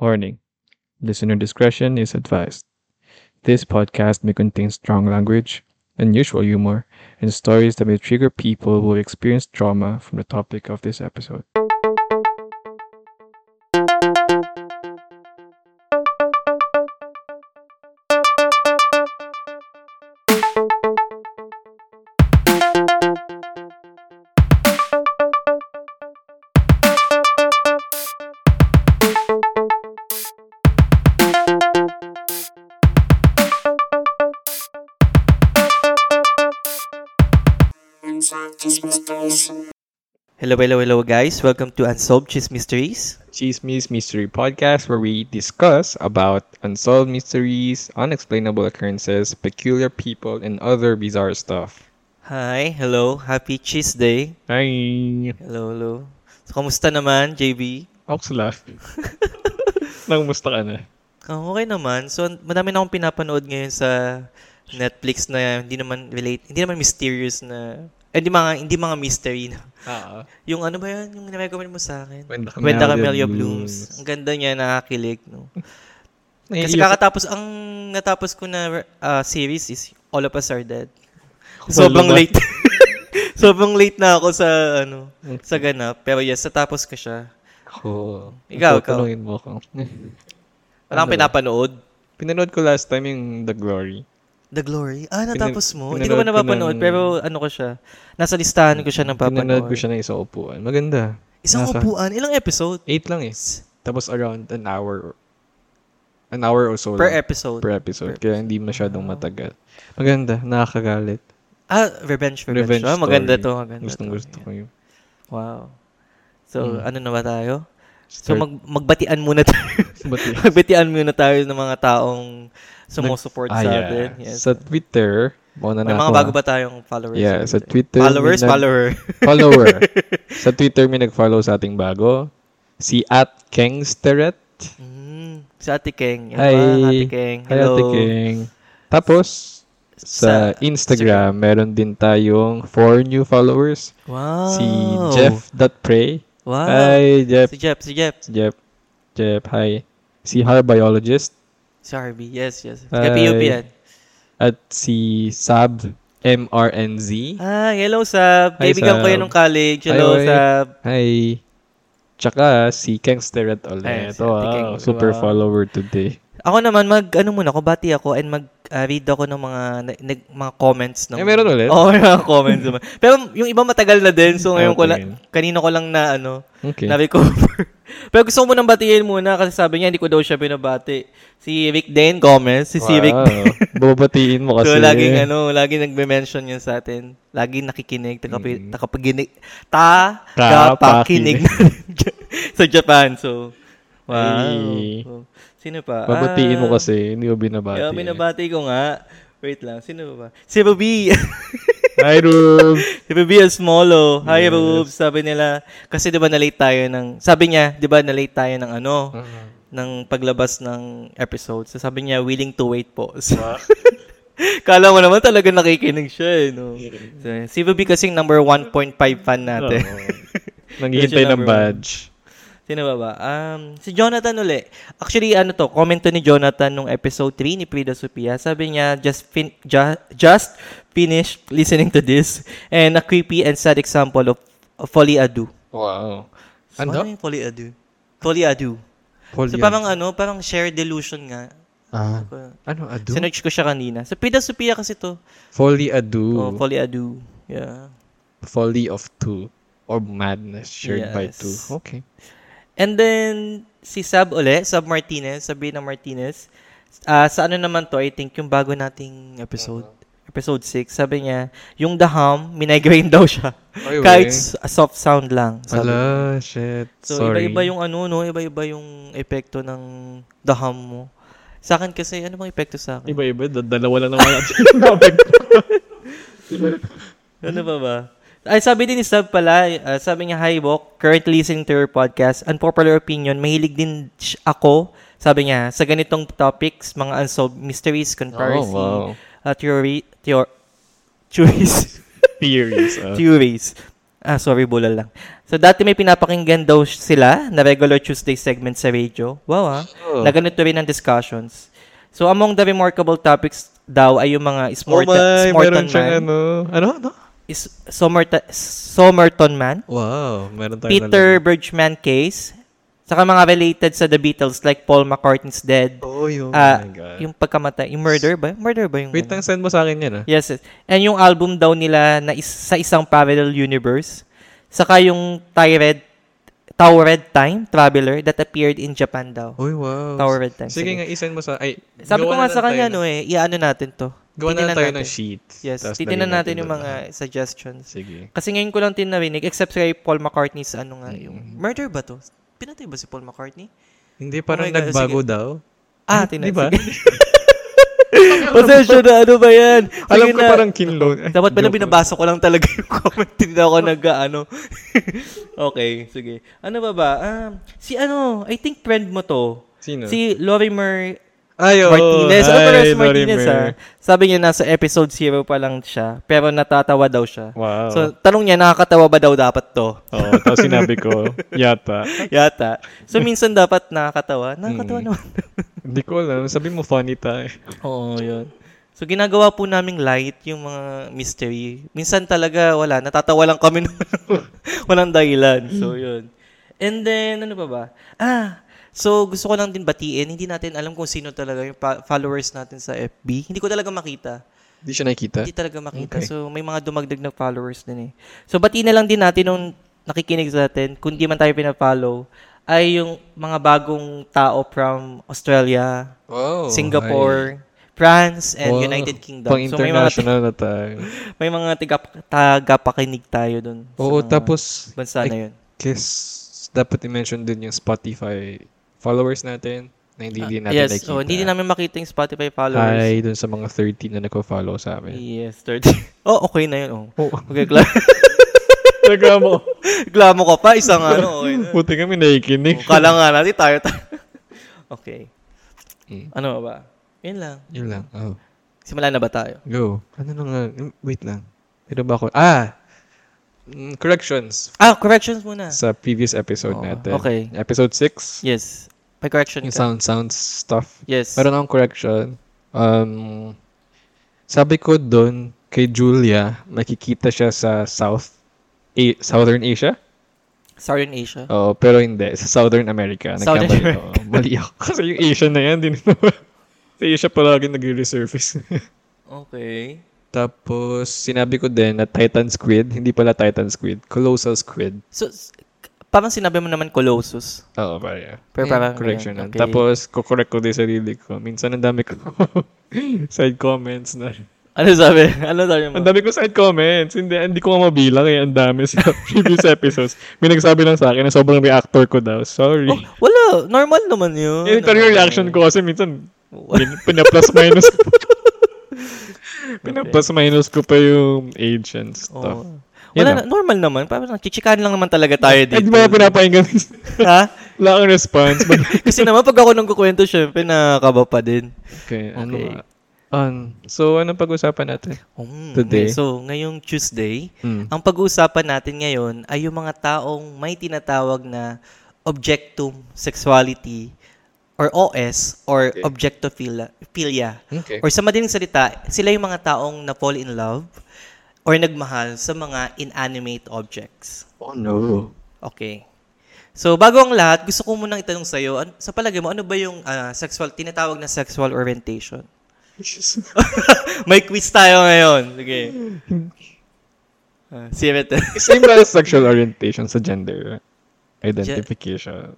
Warning Listener discretion is advised. This podcast may contain strong language, unusual humor, and stories that may trigger people who experience trauma from the topic of this episode. Hello, hello, hello, guys. Welcome to Unsolved Cheese Mysteries. Chismis Mystery Podcast, where we discuss about unsolved mysteries, unexplainable occurrences, peculiar people, and other bizarre stuff. Hi, hello. Happy Cheese Day. Hi! Hello, hello. So, kamusta naman, JB? Ako sa laugh. Nangumusta ka na? Oh, okay naman. So, madami na akong pinapanood ngayon sa Netflix na hindi naman relate, hindi naman mysterious na, hindi mga, hindi mga mystery na. Oo. Yung ano ba yan? Yung nirecommend mo sa akin? When the When the Camellia Blooms. Blooms. Ang ganda niya, nakakilig, no? Kasi kakatapos, ang natapos ko na ah, series is All of Us Are Dead. Sobrang late. Sobrang late na ako sa ano, sa ganap. Pero yes, natapos ko siya. Ako. Ikaw, ikaw. Tatanungin mo ako. Wala kang Ano? pinapanood. Pinanood ko last time yung The Glory. The Glory? Ah, natapos mo? pinanood Hindi ko pa napapanood, ng- pero ano ko siya. Nasa listahan ko siya ng Pinanood papanood. ko siya ng isang upuan. Maganda. Isang Nasa- upuan? Ilang episode? Eight lang eh. Tapos around an hour. An hour or so Per lang. episode? Per episode. Per Kaya hindi masyadong matagal. Maganda. Nakakagalit. Ah, Revenge, Revenge. Revenge ah, maganda to, maganda Gustong to. gusto ko yun. Wow. So, Mm. ano na ba tayo? Start- So, mag magbatian muna tayo. Bati- magbatian muna tayo ng mga taong sumusupport Ah, sa yeah. atin. Yes. Sa Twitter, mauna May na mga ako, bago ah. ba tayong followers? Yeah, sa Twitter. Followers, may nag- follower. follower. sa Twitter may nag-follow sa ating bago. Si at Kengsteret. Mm, si Ate Keng. Yan Hi. ba, Ate Keng. Hi, Hello. Ate Keng. Tapos, sa, Instagram, meron din tayong four new followers. Wow. Si Jeff.pray. Wow. Hi, Jeff. Si Jeff, si Jeff. Si Jeff. Jeff, hi. Si Har Biologist. Si Harvey. Yes, yes. Hi. Kay PUP yan. At si Sab MRNZ. Hi, hello, Sab. Hi, Kaibigan ko Sab. yan nung college. Hello, Hi. Sab. Hi. Tsaka si ulit. si Ate Wow, Keng. super Wow. follower today. Ako naman, mag, ano muna, ako, bati ako and mag, ah, read ako ng mga, nag, mga comments. Ng, Eh, meron ulit? Oo, may mga comments naman. Pero yung iba matagal na din, so ngayon ko Okay. lang, kanino ko lang na, ano, Okay. na-recover. Pero gusto ko munang batiin muna kasi sabi niya, hindi ko daw siya binabati. Si Rick Dan Gomez, si, si Rick Dan. Babatiin mo kasi. So, laging ano, laging nagme-mention yun sa atin. Laging nakikinig, takapi, Mm. takapaginig, takapakinig sa Japan. So, wow. Ay. So, sino pa? Babatiin mo Ah, kasi, hindi mo binabati. Yeah, binabati ko nga. Wait lang, sino ba? Si Ruby. Hi, Rube! si Ruby Smolo. Hi, Yes. Rube. Sabi nila, kasi di ba na-late tayo ng, sabi niya, di ba na-late tayo ng ano, ng paglabas ng episode. So, sabi niya, willing to wait po. So, Kala mo naman talaga nakikinig siya eh, no? So, si Ruby kasing number 1.5 fan natin. Yun siya ng badge. Sino ba ba? Um, si Jonathan uli. Actually, ano to, comment to ni Jonathan nung episode 3 ni Prida Sophia. Sabi niya, just, fin- ju- just finished listening to this and a creepy and sad example of, of Folly Adu. Wow. So, Ano? ano yung Folly Adu? Folly Adu. So, parang ano, parang shared delusion nga. Ah, ano, adu? Sinerch ko siya kanina. Sa Prida Sophia kasi to. Folly adu. Oh, Folly Adu. Yeah. Folly of two. Or madness shared by Yes. two. Okay. And then, si Sab uli, Sab Martinez, Sabrina Martinez. Ah, sa ano naman to, I think, yung bago nating episode, episode 6, sabi niya, yung The Hum, minegrain daw siya. Ay, Kahit a soft sound lang. Sabi. Ala, shit. So, Sorry. iba-iba yung ano, no? Iba-iba yung epekto ng The Hum mo. Sa akin kasi, ano bang epekto sa akin? Iba-iba. Da- Dalawa lang naman natin. Ano ba ba? Ay, sabi din ni Sab pala, uh, sabi niya, Hi, Bok, currently listening to your podcast. Unpopular opinion, mahilig din sh- ako, sabi niya, sa ganitong topics, mga unsolved mysteries, conspiracy, Oh, wow. uh, theory, theo- theories, Theories. ah. theories. Ah, sorry, bulal lang. So, dati may pinapakinggan daw sila na regular Tuesday segment sa radio. Wow, ah. Oh. Na ganito rin ang discussions. So, among the remarkable topics daw ay yung mga Oh Smorta, my, siyang Man. ano. Ano? Ano? Is, Somerta, Somerton Man. Wow, meron tayong Peter Bergman case. Saka mga related sa The Beatles like Paul McCartney's Dead. Oh, yung, Ah, my God. yung pagkamatay. Yung murder ba? Murder ba yung... Wait ano? send mo sa akin yan ah. Yes, yes. And yung album daw nila na is, sa isang parallel universe. Saka yung Tyred, Towered Time Traveler that appeared in Japan daw. Uy, wow. Towered Time. Sige nga, isend mo sa... Ay, Sabi ko nga na sa kanya, tayo no eh, iano natin to. Gawa na tayo natin. ng sheet. Yes, lagyan natin yung mga lahat. suggestions. Sige. Kasi ngayon ko lang din narinig, except kay Paul McCartney sa ano nga, yung Mm. murder ba to? Pinatay ba si Paul McCartney? Hindi, parang Oh nagbago sige. daw. Ah, Di tinan. ba? sige. Pasensya na, ano ba yan? Alam Sige ko na. parang kinload. Ay, Dapat pala binabasa ko lang talaga yung comment. Hindi na ako nag ano. okay, sige. Ano ba ba? Ah, si ano, I think friend mo to. Sino? Si Lorimer Ay, oo. Martinez. Ano Hi, ba si Martinez ha? Sabi niya nasa episode 0 pa lang siya. Pero natatawa daw siya. Wow. So, tanong niya, nakakatawa ba daw dapat to? Oo, tapos sinabi ko, yata. Yata. So, minsan dapat nakakatawa. Nakakatawa Mm. naman. Hindi ko alam. Sabi mo funny tayo. Oo, yun. So, ginagawa po naming light yung mga mystery. Minsan talaga, wala. Natatawa lang kami ng walang dahilan. So, yun. And then, ano pa ba? Ah, so gusto ko lang din batiin. Hindi natin alam kung sino talaga yung pa- followers natin sa FB. Hindi ko talaga makita. Hindi siya nakikita. Hindi talaga makita. Okay. So, may mga dumagdag na followers din eh. So, batiin na lang din natin nung nakikinig sa atin, kung di man tayo pinapollow, ay yung mga bagong tao from Australia, Wow. Singapore, France, and Wow. United Kingdom. Pang So, may mga, international na tayo. may mga tiga, tagapakinig tayo dun. Oo, tapos, Bansa na yun. guess, dapat i-mention din yung Spotify followers natin na hindi din natin yes, nakikita. so hindi din namin makita yung Spotify followers. Hi dun sa mga 30 na nagko-follow sa amin. Yes, 30. oh, okay na yun. Oh. Oo. Okay, kla- Reklamo. reklamo ka pa, isang ano. Okay. Buti kami nakikinig. Oh, Kala nga natin tayo tayo. okay. Mm. Ano ba? Yun lang. Yun lang. Oh. Simula na ba tayo? Go. Ano na nga? Wait lang. Pero ba ako? Ah! Mm, corrections Ah, corrections muna. sa previous episode Oo, natin. okay. Episode 6. Yes. May correction Yung ka. sound sounds stuff. Yes. Meron akong correction. Um, sabi ko doon kay Julia, nakikita siya sa South A- Southern Asia. Southern Asia. Oo, pero hindi. Sa Southern America. Southern Nagkamali America. ako. Mali ako. Kasi yung Asia na yan, din Sa Asia palagi nagre-resurface. Okay. Tapos, sinabi ko din na Titan Squid, hindi pala Titan Squid, Colossal Squid. So, parang sinabi mo naman Colossus. Oo, pare. Pero Yan, parang correction lang. okay. Tapos, kukorek ko din sarili ko. Minsan, ang dami ko side comments na. Ano sabi? Ano sabi mo? Ang dami ko side comments. Hindi, hindi ko nga mabilang eh. Ang dami sa previous episodes. May nagsabi lang sa akin na sobrang reactor ko daw. Sorry. Oh, wala. Normal naman yun. Eh, pero yung reaction ko kasi minsan, pina-plus minus ko. pina-plus minus ko pa yung age and stuff. Oh. Wala na, normal naman. Parang chichikan lang naman talaga tayo dito. di ba pinapakinggan? ha? Wala akong response. But, Kasi naman pag ako nang kukwento, syempre nakakaba pa din. okay, ano Okay. nga? Um, so, anong pag-usapan natin? Mm, Today? So, ngayong Tuesday, Mm. ang pag-uusapan natin ngayon ay yung mga taong may tinatawag na objectum sexuality or OS or Okay. objectophilia. Okay. Or sa madaling salita, sila yung mga taong na fall in love or nagmahal sa mga inanimate objects. Oh, no. Okay. So, bago ang lahat, gusto ko munang itanong sa'yo, an- sa palagay mo, ano ba yung ah, sexual, tinatawag na sexual orientation? May quiz tayo ngayon. Sige. Uh, Sirit. Same ba as sexual orientation sa gender identification?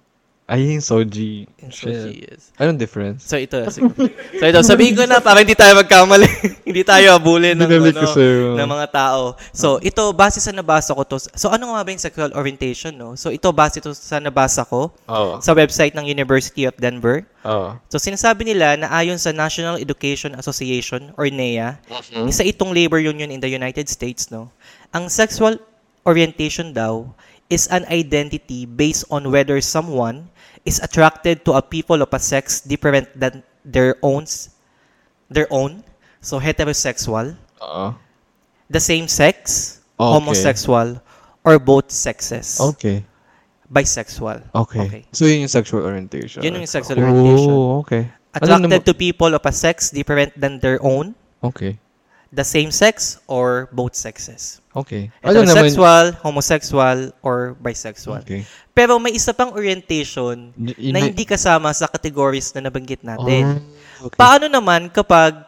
Ay, yung soji. so, Shit. yes. Anong difference? So, ito. Sige. So, ito. Sabihin ko na para hindi tayo magkamali. hindi tayo abulin ng, Binalik ko ano, sa'yo. ng mga tao. So, ito, base sa nabasa ko to. So, ano nga ba yung sexual orientation, no? So, ito, base to sa nabasa ko Oo. sa website ng University of Denver. Oo. So, sinasabi nila na ayon sa National Education Association or NEA, Mm-hmm. isa itong labor union in the United States, no? Ang sexual orientation daw is an identity based on whether someone is attracted to a people of a sex different than their own, their own, so heterosexual, Oo. the same sex, Okay. homosexual, or both sexes. Okay. Bisexual. Okay. Okay. So, yun yung sexual orientation. Yun yung sexual orientation. Oh, okay. Attracted to people of a sex different than their own, Okay. The same sex, or both sexes. Okay. Alam naman. Heterosexual, homosexual, or bisexual. Okay. Pero may isa pang orientation Y- na hindi kasama sa categories na nabanggit natin. Oh, okay. Paano naman kapag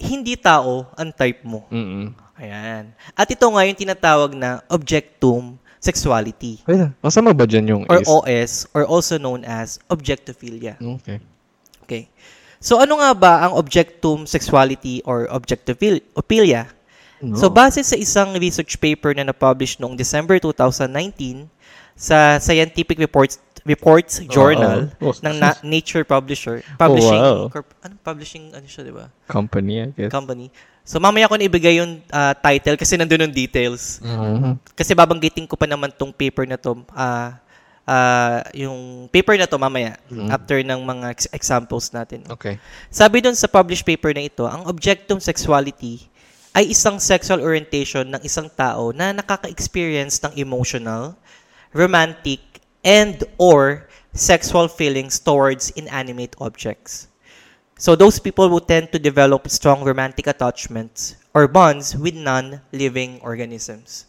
hindi tao ang type mo? Mm-mm. Ayan. At ito nga yung tinatawag na objectum sexuality Wait lang. Kasama ba dyan yung or is? OS or also known as objectophilia. Okay. Okay. So ano nga ba ang objectum sexuality or objectophilia? No. So base sa isang research paper na na-publish noong December 2019 sa Scientific Reports Reports Journal Oh. ng Na- Nature Publisher, publishing wow. corp- anong publishing ano siya, 'di ba? Company, I guess. Company. So mamaya ko na ibigay yung ah, title kasi nandun yung details. Mhm. Kasi babanggitin ko pa naman tong paper na to. ah ah, yung paper na to mamaya Mhm. after ng mga ex- examples natin. Okay. Sabi dun sa published paper na ito, ang objectum sexuality ay isang sexual orientation ng isang tao na nakaka-experience ng emotional, romantic, and or sexual feelings towards inanimate objects. So those people who tend to develop strong romantic attachments or bonds with non-living organisms.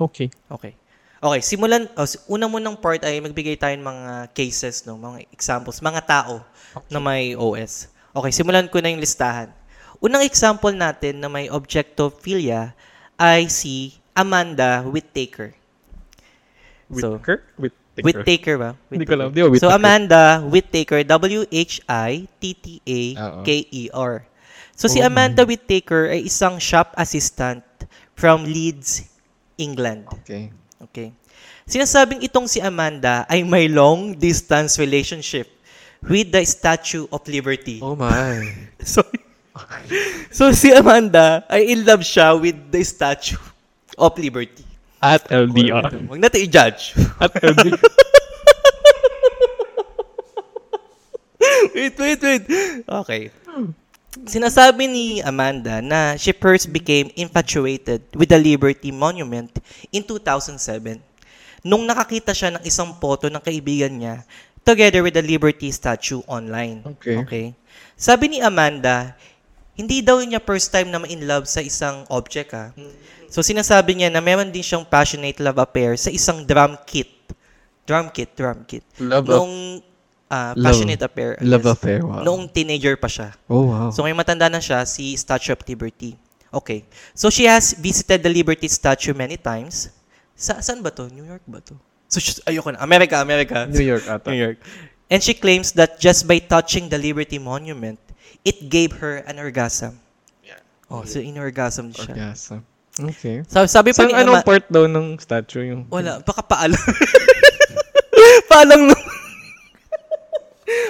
Okay. Okay. Okay, simulan, oh, una mo ng part ay magbigay tayo ng mga cases, no, mga examples, mga tao na may OS. Okay, simulan ko na yung listahan. Unang example natin na may objectophilia ay si Amanda Whittaker. So, Whittaker? Whittaker. Whittaker ba? Hindi ko alam. Di So? Amanda Whittaker, W-H-I-T-T-A-K-E-R. E So, si Oh. Amanda Whittaker ay isang shop assistant from Leeds, England. Okay. Okay. Sinasabing itong si Amanda ay may long distance relationship with the Statue of Liberty. Oh my. Sorry. So si Amanda ay in love siya with the Statue of Liberty. At LDR. Huwag natin i-judge. At LDR. wait, wait, wait. Okay. Sinasabi ni Amanda na she first became infatuated with the Liberty Monument in 2007 nung nakakita siya ng isang photo ng kaibigan niya together with the Liberty statue online. Okay. Okay. Sabi ni Amanda, hindi daw niya first time na ma-in love sa isang object ah. So sinasabi niya na meron din siyang passionate love affair sa isang drum kit. Drum kit, drum kit. Love of- Love- passionate affair. Love affair. Wow. Noong teenager pa siya. Oh, wow. So ngayon matanda na siya, si Statue of Liberty. Okay. So she has visited the Liberty statue many times. Sa saan ba to? New York ba to? So sh- ayoko na. America, America. New York ata. New York. And she claims that just by touching the Liberty Monument, it gave her an orgasm. Oh, so in-orgasm siya. Orgasm. Okay. Sabi, sabi pa ni anong Ama- part daw ng statue yung... Wala, baka paalam. paalang naman.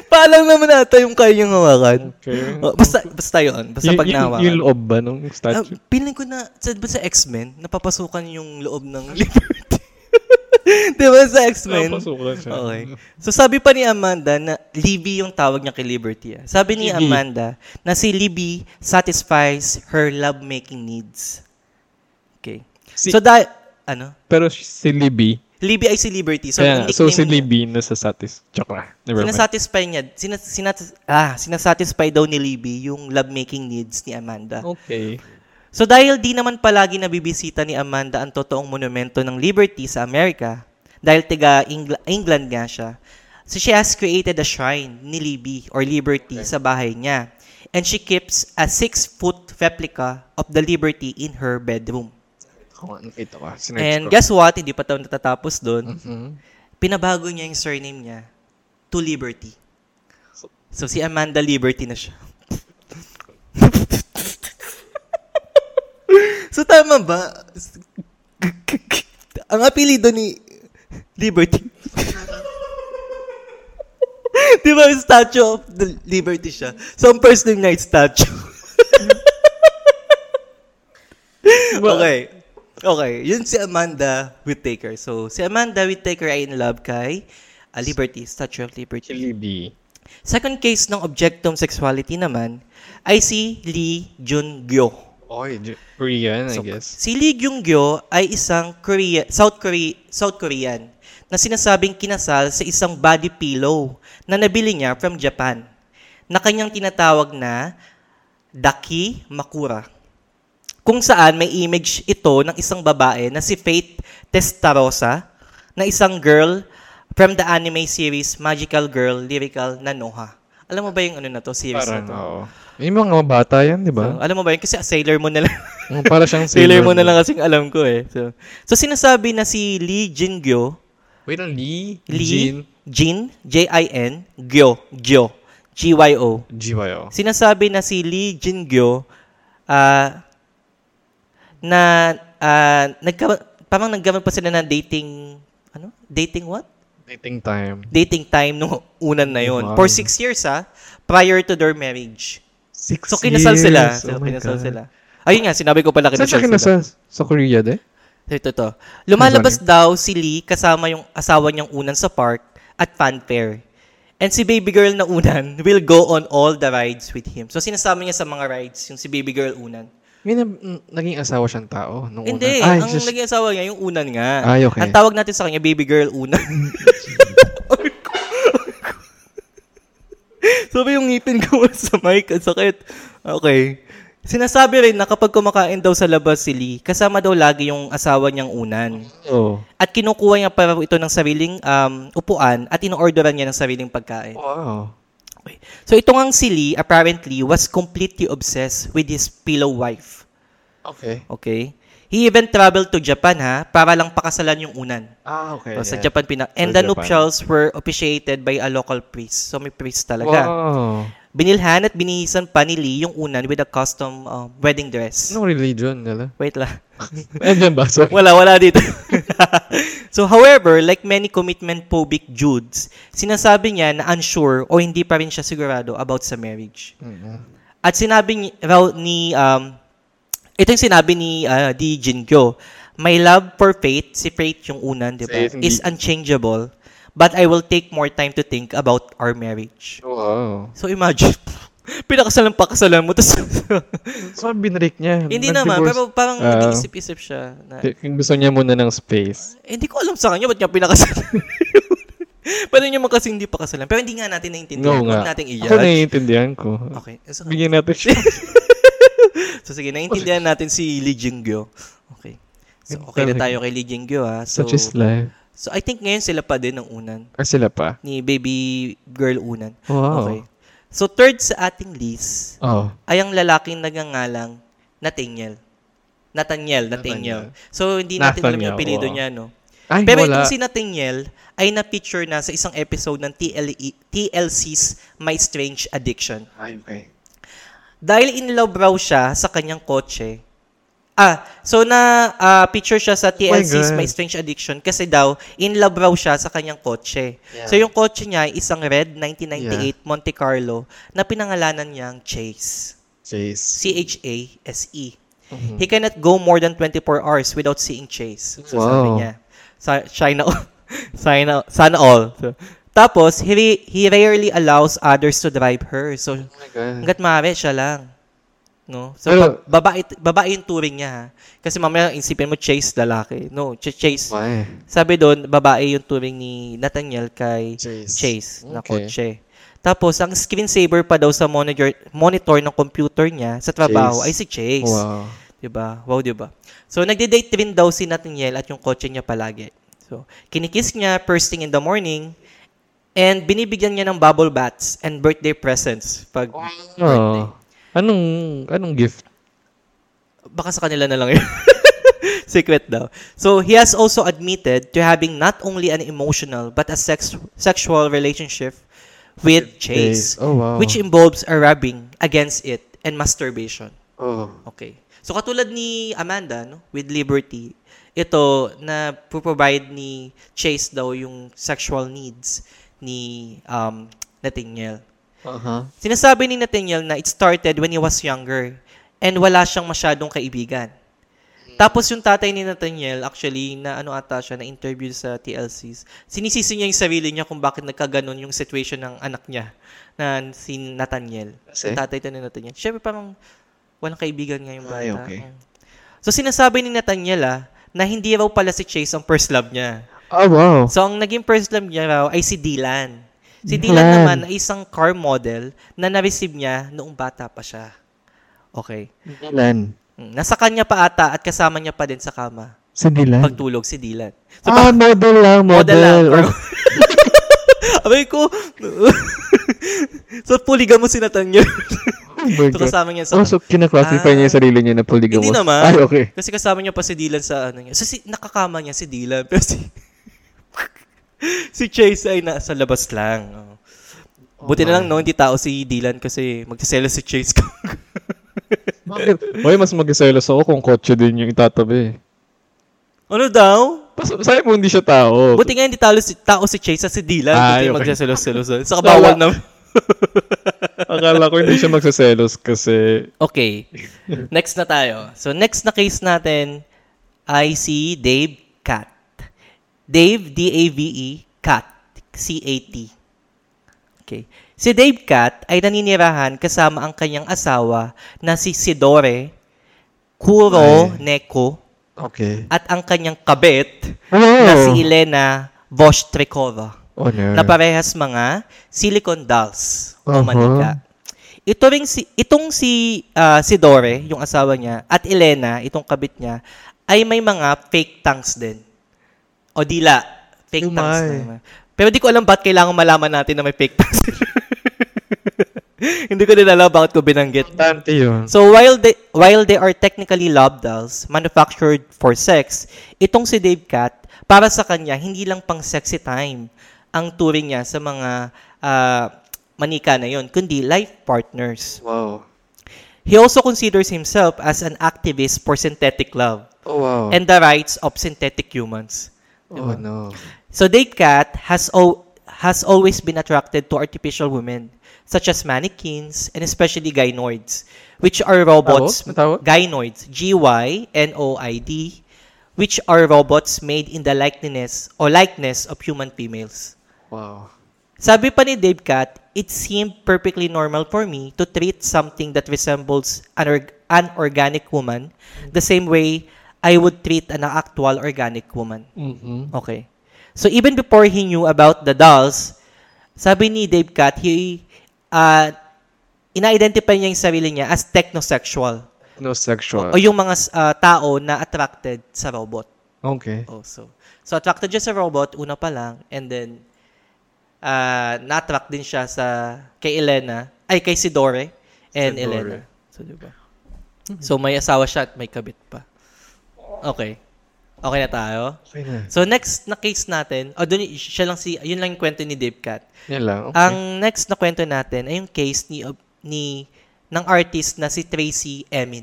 Paalang naman ata yung kaya niyang hawakan. Okay. Oh, basta, basta yun. Basta Y- pag nahawakan. Yung loob ba ng Ah, statue? feeling ko na, sa, ba sa X-Men, napapasukan yung loob ng Liberty. Di ba sa X-Men? Napasukan siya. Okay. So sabi pa ni Amanda na Libby yung tawag niya kay Liberty. ah. Sabi ni Libby. Amanda na si Libby satisfies her love-making needs. Okay. Si- so dahil, ano? Pero si Libby, Libby ay si Liberty. So, ang so si niya- Libby nasa satis. Joke lang. Never mind. Sinasatisfy niya, sinas, sinas, ah, sinasatisfy daw ni Libby yung love-making needs ni Amanda. Okay. So dahil di naman palagi nabibisita ni Amanda ang totoong monumento ng Liberty sa Amerika, dahil tiga Engl- England nga siya, so she has created a shrine ni Libby or Liberty sa bahay niya. And she keeps a six-foot replica of the Liberty in her bedroom. Kung ano ito ka. Sinerch And ko. guess what? Hindi pa tayo natatapos doon. Mhm. Pinabago niya yung surname niya to Liberty. So si Amanda Liberty na siya. so tama ba? Ang apelido ni Liberty. Di ba yung Statue of the Liberty siya? So ang first name niya is Statue. okay. Okay, yun si Amanda Whittaker. So, si Amanda Whittaker ay in love kay ah, Liberty, Statue of Si Liberty. Libby. Second case ng objectum sexuality naman ay si Lee Jun-gyo. Oy, Korean, I So, guess. Si Lee Kyung-gyo ay isang Korea, South, Korea, South Korean na sinasabing kinasal sa isang body pillow na nabili niya from Japan na kanyang tinatawag na Daki Makura. Kung saan may image ito ng isang babae na si Faith Testarosa na isang girl from the anime series Magical Girl Lyrical Nanoha. Alam mo ba yung ano na to, series Parang, na to? oo. Yung mga bata yan, di So, ba? alam mo ba yun? Kasi Sailor Moon na lang. Para siyang Sailor Moon na lang kasing alam ko eh. So, so sinasabi na si Lee Jin-gyo, Wait, ang Lee? Lee, Jin? Jin, J-I-N, Gyo, Gyo, G-Y-O. GYO. Sinasabi na si Lee Jin-gyo ah, na ah, nagka, parang nagkaroon pa sila ng dating, ano? Dating what? Dating time. Dating time nung unan na yon Wow. For six years ah, prior to their marriage. Six So kinasal sila. years. So Oh kinasal God. sila. Ayun nga, sinabi ko pala Saan siya kinasal sila. kinasal? Sa Korea, de? Ito to. Lumalabas daw si Lee kasama yung asawa niyang unan sa park at fanfare. And si baby girl na unan will go on all the rides with him. So sinasama niya sa mga rides yung si baby girl unan. May na, mm, naging asawa siyang tao nung Hindi, una. Ay, ang just- naging asawa niya yung unan nga. Ay, okay. Ang tawag natin sa kanya baby girl unan. Sabi yung ngipin ko sa mic, ang sakit. Okay. Sinasabi rin na kapag kumakain daw sa labas si Lee, kasama daw lagi yung asawa niyang unan. Oh. At kinukuha niya para ito ng sariling um, upuan at inoorderan niya ng sariling pagkain. Wow. Okay. So ito ngang si Lee apparently was completely obsessed with his pillow wife. Okay. Okay? He even traveled to Japan ha, para lang pakasalan yung unan. Ah, okay. O, sa yeah. Japan pina. And Sa the Japan. nuptials were officiated by a local priest. So may priest talaga. Wow. Binilhan at binihisan pa ni Lee yung unan with a custom um, wedding dress. Anong religion nila? Wait lang. Andyan ba? Sorry. Wala, wala dito. so, however, like many commitment-phobic Judes, sinasabi niya na unsure o hindi pa rin siya sigurado about sa marriage. Mhm. At sinabi ni, raw ni, um, ito yung sinabi ni uh, Di Jinkyo, My love for Faith, si Faith yung unan, di ba, is unchangeable, but I will take more time to think about our marriage. Wow. So, imagine, pinakasalan pakasalan mo, tapos, So, binrake niya. hindi naman, pero parang Ah. nag-iisip-isip siya. Na, Kung gusto niya muna ng space. Eh, hindi ko alam sa kanya, ba't niya pinakasalan? Pwede niya kasi hindi pa kasalan. Pero hindi nga natin naintindihan. No Huwag nga. natin Ako i-judge. naiintindihan ko. Okay. So, Bigyan natin siya. so, sige, naintindihan natin si Lee Jingyo. Okay. So, okay na tayo kay Lee Jingyo, ha? So, Such is life. So, I think ngayon sila pa din ng unan. Or sila pa. Ni baby girl unan. Wow. Okay. So, third sa ating list Oh. ay ang lalaking nagangalang Nathaniel. Nathaniel, Nathaniel. So, hindi natin alam yung Nathaniel, apelido wow. niya, no? Ay, Pero wala. itong si Nathaniel ay na-picture na sa isang episode ng TLE, TLC's My Strange Addiction. Ay, okay. Dahil in love raw siya sa kanyang kotse. Ah, so na ah, picture siya sa TLC's God. My Strange Addiction kasi daw in love raw siya sa kanyang kotse. Yeah. So yung kotse niya ay isang red 1998 Monte Carlo na pinangalanan niyang Chase. Chase. C-H-A-S-E. Mhm. He cannot go more than 24 hours without seeing Chase. So sabi Wow. niya. Sa, China, China, sana all. So, tapos, he, re- he rarely allows others to drive her. So, Oh my God. hanggat maaari, siya lang. No? So, Pero- ba- babae, babae yung touring niya, ha? Kasi mamaya, isipin mo, Chase, lalaki. No, Ch- Chase. Why? Sabi doon, babae yung touring ni Nathaniel kay Chase. Chase na Okay. kotse. Tapos, ang screensaver pa daw sa monitor, monitor ng computer niya sa trabaho Chase. ay si Chase. Wow. 'Di ba? Wow, 'di ba? So nagde-date rin daw si Nathaniel at yung kotse niya palagi. So, kinikiss niya first thing in the morning and binibigyan niya ng bubble baths and birthday presents pag birthday. Anong, anong gift? Baka sa kanila na lang yun. Secret daw. So, he has also admitted to having not only an emotional but a sex sexual relationship with Chase, Oh, wow. which involves a rubbing against it and masturbation. Oh. Okay. So katulad ni Amanda, no, with Liberty, ito na provide ni Chase daw yung sexual needs ni um, Nathaniel. Uh-huh. Sinasabi ni Nathaniel na it started when he was younger and wala siyang masyadong kaibigan. Tapos yung tatay ni Nathaniel, actually, na ano ata siya, na interview sa TLCs, sinisisi niya yung sarili niya kung bakit nagkaganon yung situation ng anak niya, na si Nathaniel. Kasi? Yung tatay to ni Nathaniel. Siyempre parang, Walang kaibigan nga yung bata. Ay, okay. So, sinasabi ni Nathaniel ah, na hindi raw pala si Chase ang first love niya. Oh, wow. So, ang naging first love niya raw ay si Dylan. Si Dylan. Dylan naman ay isang car model na na-receive niya noong bata pa siya. Okay. Dylan. Mm, Nasa kanya pa ata at kasama niya pa din sa kama. Si Dylan. Pagtulog si Dylan. So, ah, model lang, model lang. model. Or- Abay ko. so, puligamo si Nathaniel. Oh my so, kasama niya sa Oh, so kinaklasify Ah. niya yung sarili niya na polygamo. Hindi naman. Ay, okay. Kasi kasama niya pa si Dylan sa ano niya. So, si, nakakama niya si Dylan. Pero si, si Chase ay nasa labas lang. Oh. Buti na lang, no, hindi tao si Dylan kasi magsiselos si Chase. Bakit? Hoy, mas magselos ako kung kotse din yung itatabi. ano daw? Pas- Sabi mo hindi siya tao. Buti nga hindi tao si, tao si Chase at si Dylan. Ay, Buti okay. magsiselos-selos. Saka bawal na. Akala ko hindi siya magseselos kasi... Okay. Next na tayo. So, next na case natin ay si Dave Cat. Dave, D-A-V-E, Cat. C-A-T. Okay. Si Dave Cat ay naninirahan kasama ang kanyang asawa na si Sidore Kuro Ay. Neko Okay. at ang kanyang kabit Oh. na si Elena Vostrikova Oh, no. na parehas mga silicone dolls o Aha. manika. Ito ring si itong si ah, si Dore, yung asawa niya, at Elena, itong kabit niya, ay may mga fake tongues din. O dila, fake Umay. tongues na naman. Pero di ko alam ba't kailangan malaman natin na may fake tongues. Hindi ko din alam bakit ko binanggit. Importante yun. So while they while they are technically love dolls manufactured for sex, itong si Dave Cat para sa kanya hindi lang pang sexy time ang turing niya sa mga ah, manika na yon, kundi life partners. Wow. He also considers himself as an activist for synthetic love Oh, wow. and the rights of synthetic humans. Oh, no. So Dave Cat has al- has always been attracted to artificial women such as mannequins and especially gynoids, which are robots. Ano tawag? Gynoids, G Y N O I D, which are robots made in the likeness or likeness of human females. Wow. Sabi pa ni Dave Cat, it seemed perfectly normal for me to treat something that resembles an, org- an organic woman the same way I would treat an actual organic woman. Mm-hmm. Okay. So even before he knew about the dolls, sabi ni Dave Cat, he uh, ina-identify niya yung sarili niya as technosexual. No sexual. O yung mga uh, tao na attracted sa robot. Okay. Also. So attracted siya sa robot, una pa lang, and then uh, na-attract din siya sa kay Elena, ay kay si Dore and Si Dore. Elena. So, di ba? So may asawa siya at may kabit pa. Okay. Okay na tayo? Okay na. So next na case natin, oh, dun, siya lang si, yun lang yung kwento ni Dave Cat. Yan lang. Okay. Ang next na kwento natin ay yung case ni ni ng artist na si Tracy Emin.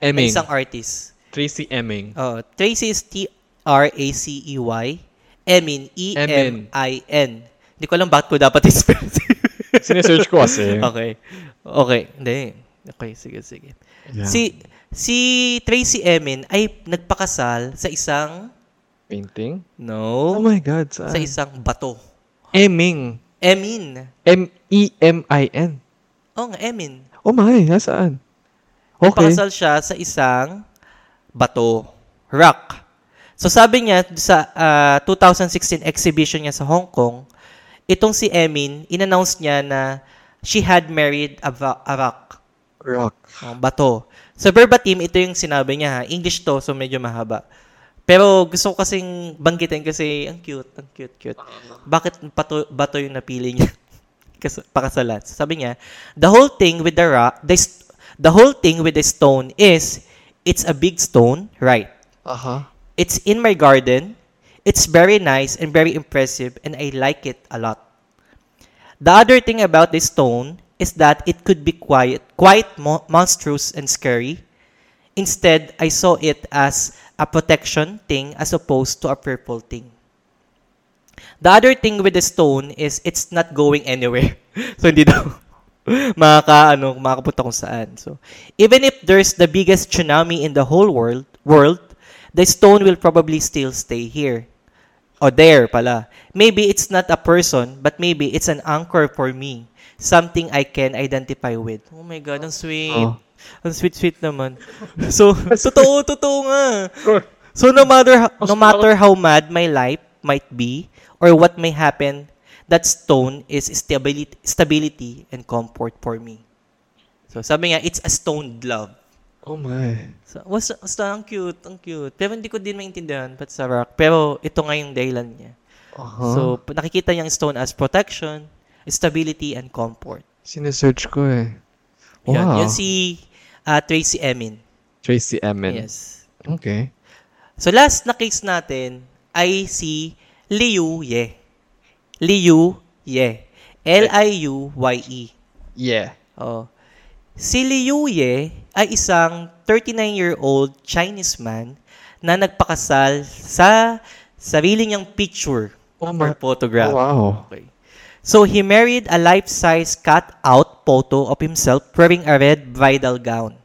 Emming. Isang artist. Tracy Emming. Oh, Tracy is T R A C E Y. Emin E M I N. Hindi ko alam bakit ko dapat i-spell. Sinesearch ko kasi. okay. Okay, hindi. Okay, sige, sige. Yeah. Si si Tracy Emin ay nagpakasal sa isang Painting? no, Oh my God. Saan? sa isang bato. Emming. Emin. E M-E-M-I-N. Oh, nga, Emin. Oh my, nasaan? Okay. Nagpakasal siya sa isang bato, rock. So sabi niya sa ah, 2016 exhibition niya sa Hong Kong, itong si Emin, inannounce niya na she had married a, va- a rock, Rock. oh, bato. So verbatim, ito yung sinabi niya ha. English to, so medyo mahaba. Pero gusto ko kasing banggitin kasi ang cute, ang cute, cute. Bakit bato, bato yung napili niya? Kasi pakasalan. So, sabi niya, the whole thing with the rock, the, the whole thing with the stone is, it's a big stone, right? Aha. It's in my garden. It's very nice and very impressive, and I like it a lot. The other thing about this stone is that it could be quiet, quite mo- monstrous and scary. Instead, I saw it as a protection thing as opposed to a purple thing. The other thing with the stone is it's not going anywhere. so hindi daw makaka ano, makakapunta kung saan. So even if there's the biggest tsunami in the whole world, world, the stone will probably still stay here. O there pala. Maybe it's not a person, but maybe it's an anchor for me. Something I can identify with. Oh my God, ang sweet. Oh. Ang sweet-sweet naman. So, totoo, totoo nga. So, no matter, no matter how mad my life might be, or what may happen, that stone is stability, stability and comfort for me. So, sabi nga, it's a stoned love. Oh my. So, was, was ang cute, ang cute. Pero hindi ko din maintindihan, but sa rock. Pero ito nga yung dahilan niya. Uh-huh. So, nakikita niya ang stone as protection, stability, and comfort. Sinesearch ko eh. Yan, Wow. yun si ah, Tracy Emin. Tracy Emin. Yes. Okay. So, last na case natin ay si Liu Ye. Liu Ye. L-I-U-Y-E. Yeah. Oh. Si Liu Ye ay isang 39-year-old Chinese man na nagpakasal sa sarili niyang picture Oh or photograph. Oh, wow. Okay. So he married a life-size cut-out photo of himself wearing a red bridal gown.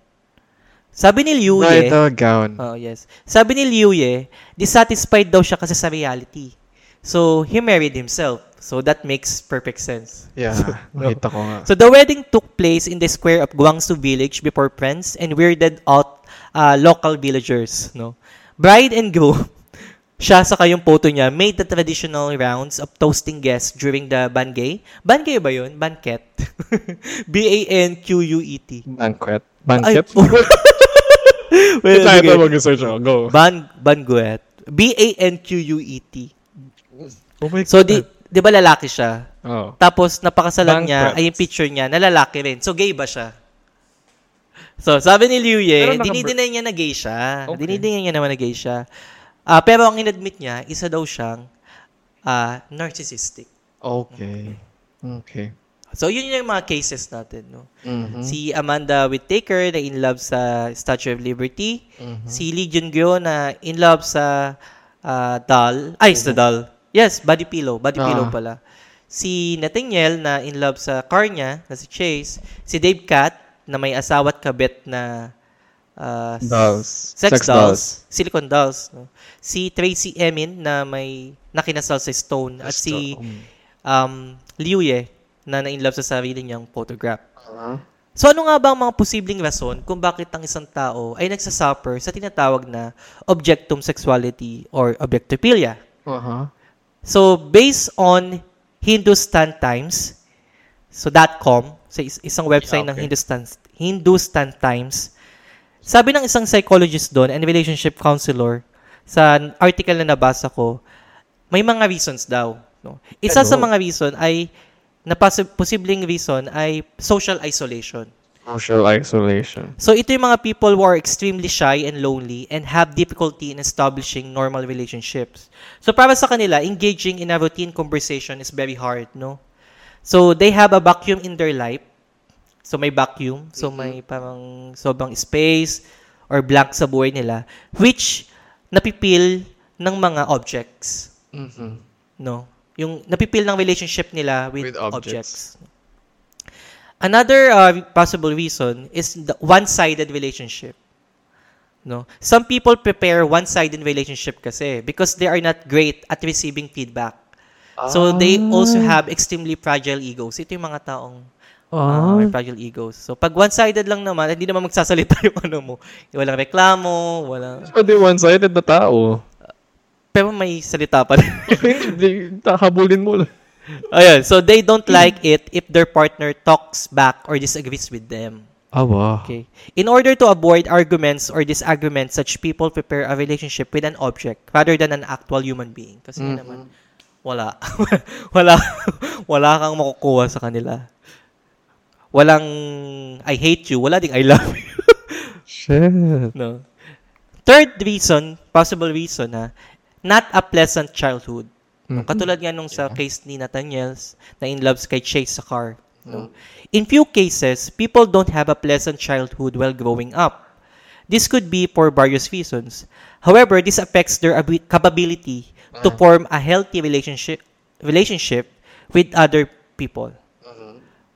Sabi ni Liu Ye, Bridal gown. oh yes. Sabi ni Liu Ye, dissatisfied daw siya kasi sa reality. So he married himself. So that makes perfect sense. Yeah. Nakita ko nga. So the wedding took place in the square of Guangzhou village before friends and weirded out uh, local villagers. No, bride and groom. Siya sa kayong photo niya made the traditional rounds of toasting guests during the bangay. Bangay ba yun? Banquet. B-A-N-Q-U-E-T. Banquet. Ay, Banquet? well, Ito, ito, mag-search ako. Go. Ban banquet. B-A-N-Q-U-E-T. Oh my So, di, di ba lalaki siya? Oh. Tapos, napakasalan niya, Banquet. ay yung picture niya, na lalaki rin. So, gay ba siya? So, sabi ni Liu Ye, dinidinay niya na gay siya. Okay. Dinidinay niya naman na gay siya. Ah, pero ang inadmit niya, isa daw siyang ah, narcissistic. Okay. Okay. So, yun yung mga cases natin, no? Mhm. Si Amanda Whittaker na in love sa Statue of Liberty. Mhm. Si Lee Jun Gyo na in love sa ah, doll. Ay, sa doll. Yes, body pillow. Body Ah. pillow pala. Si Nathaniel na in love sa car niya, na si Chase. Si Dave Cat na may asawa at kabit na ah, s- Dolls. Sex, Sex dolls. dolls. Silicone dolls. No? Si Tracy Emin na may nakinasal sa Stone. At si um, Liu Ye na na-in-love sa sarili niyang photograph. Uh-huh. So ano nga ba ang mga posibleng rason kung bakit ang isang tao ay nagsasuffer sa tinatawag na objectum sexuality or objectophilia? Uh-huh. So based on Hindustan Times, so .com, sa is- isang website Yeah, ng okay. Hindustan Hindustan Times, sabi ng isang psychologist doon and relationship counselor sa article na nabasa ko, may mga reasons daw. No? Isa sa Ano? mga reason ay na posi- posibleng reason ay social isolation. Social isolation. So ito yung mga people who are extremely shy and lonely and have difficulty in establishing normal relationships. So para sa kanila, engaging in a routine conversation is very hard, no? So they have a vacuum in their life. So may vacuum, so may parang sobrang space or blank sa buhay nila which napipil ng mga objects, Mhm. no? Yung napipil ng relationship nila with, With objects. objects. Another uh, possible reason is the one-sided relationship. No? Some people prepare one-sided relationship kasi because they are not great at receiving feedback. So they also have extremely fragile egos. Ito yung mga taong uh, may fragile egos. So pag one-sided lang naman, hindi naman magsasalita yung ano mo. Walang reklamo, walang... Pwede one-sided na tao. Pero may salita pa rin. Hindi, habulin mo lang. Ayan, so they don't like it if their partner talks back or disagrees with them. Awa. Okay. In order to avoid arguments or disagreements, such people prepare a relationship with an object rather than an actual human being. Kasi nga naman, wala. wala. wala kang makukuha sa kanila. Walang I hate you. Wala ding I love you. Shit. no. Third reason, possible reason ha, not a pleasant childhood. No, Katulad nga nung sa case ni Nathaniels na in love kay Chase sa car. No? In few cases, people don't have a pleasant childhood while growing up. This could be for various reasons. However, this affects their abi- capability to form a healthy relationship relationship with other people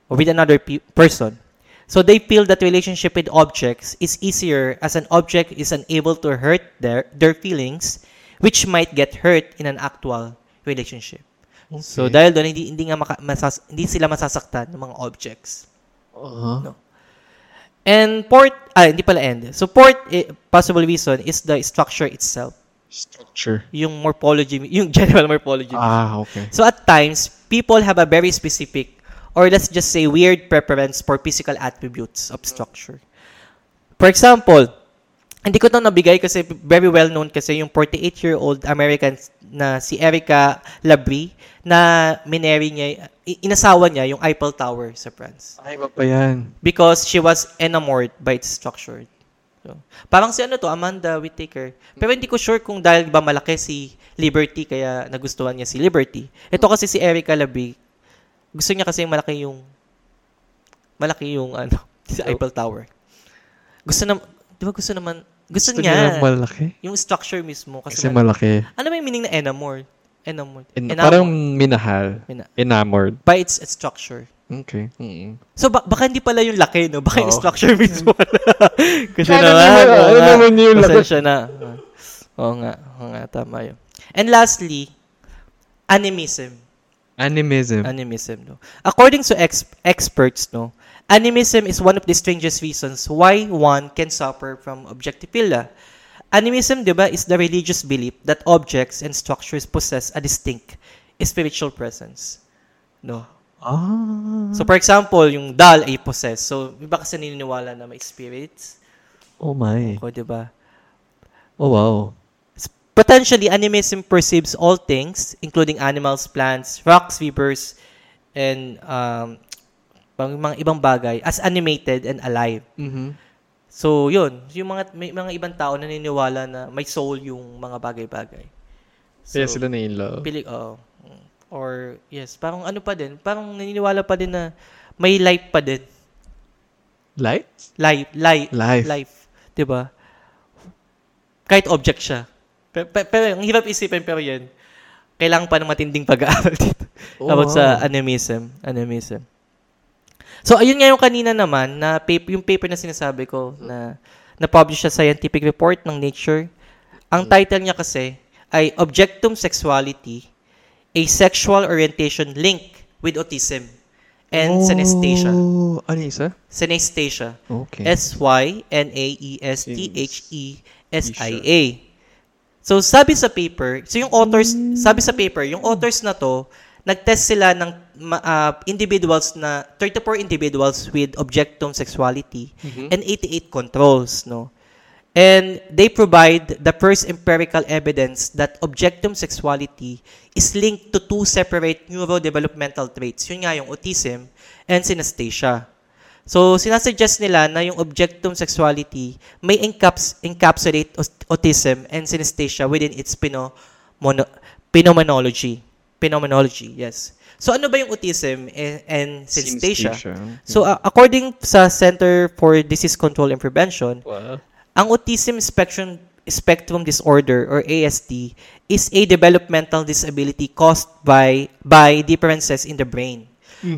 or with another pe- person. So they feel that relationship with objects is easier as an object is unable to hurt their their feelings which might get hurt in an actual relationship. So dahil doon hindi hindi nga maka, masas, hindi sila masasaktan ng mga objects. Uh-huh. No. And port, ah, hindi pala end. So port, eh, possible reason is the structure itself. Structure. Yung morphology, yung general morphology. Ah, okay. So at times, people have a very specific, or let's just say weird preference for physical attributes of structure. For example, hindi ko ito nabigay kasi very well known kasi yung 48-year-old American na si Erica Labrie na minary niya, inasawa niya yung Eiffel Tower sa France. Ay, iba pa yan. Because she was enamored by its structure. So, parang si ano to, Amanda Whittaker. Pero hindi ko sure kung dahil ba malaki si Liberty kaya nagustuhan niya si Liberty. Ito kasi si Erica Labrie, gusto niya kasi malaki yung malaki yung ano, si Eiffel Tower. Gusto na, di ba gusto naman, gusto, Gusto niya, niya malaki. yung structure mismo. Kasi, Kasi mal- malaki. ano ba yung meaning na enamored? Enamored. In, Enamored. parang minahal. Mina- Enamored. by its, its structure. Okay. Mm-mm. So, ba- baka hindi pala yung laki, no? Baka yung Oo. structure mismo. Kasi Ano naman, ano naman yung laki? Pasensya na. Oo nga, oo nga, tama yun. And lastly, animism. Animism. Animism, no? According to ex- experts, no, animism is one of the strangest reasons why one can suffer from objectophilia. Animism, di ba, is the religious belief that objects and structures possess a distinct spiritual presence. No? ah. So, for example, yung doll ay possess. So, iba kasi naniniwala na may spirits. oh my. O, di ba? Oh wow. Potentially, animism perceives all things, including animals, plants, rocks, rivers, and um, mga ibang bagay, as animated and alive. Mm-hmm. So, yun. Yung mga, may mga ibang tao naniniwala na may soul yung mga bagay-bagay. So, Kaya sila na in love. Pili, oo. Or, yes, parang ano pa din, parang naniniwala pa din na may life pa din. Light? Life, life, Life. life. 'Di ba? Kahit object siya. Pero, pero, ang hirap isipin pero yan. Kailangan pa ng matinding pag-aaral dito. Oh, about sa wow. animism. Animism. So, ayun nga yung kanina naman, na paper, yung paper na sinasabi ko, na na-publish sa Scientific Report ng Nature. Ang title niya kasi ay Objectum Sexuality, a Sexual Orientation Link with Autism and Synesthesia. Oh, ano yung isa? Synesthesia. Okay. E S-Y-N-A-E-S-T-H-E-S-I-A. So, sabi sa paper, so yung authors, sabi sa paper, yung authors na to, nag-test sila ng ah, individuals na, 34 individuals with objectum sexuality and 88 controls, no? And they provide the first empirical evidence that objectum sexuality is linked to two separate neurodevelopmental traits. Yun nga yung autism and synesthesia. So, sinasuggest nila na yung objectum sexuality may encaps, encapsulate autism and synesthesia within its pino, mono, phenomenology. Phenomenology, yes. So, ano ba yung autism and, and synesthesia? So, uh, according sa Center for Disease Control and Prevention, wow. ang autism spectrum spectrum disorder or ASD is a developmental disability caused by by differences in the brain.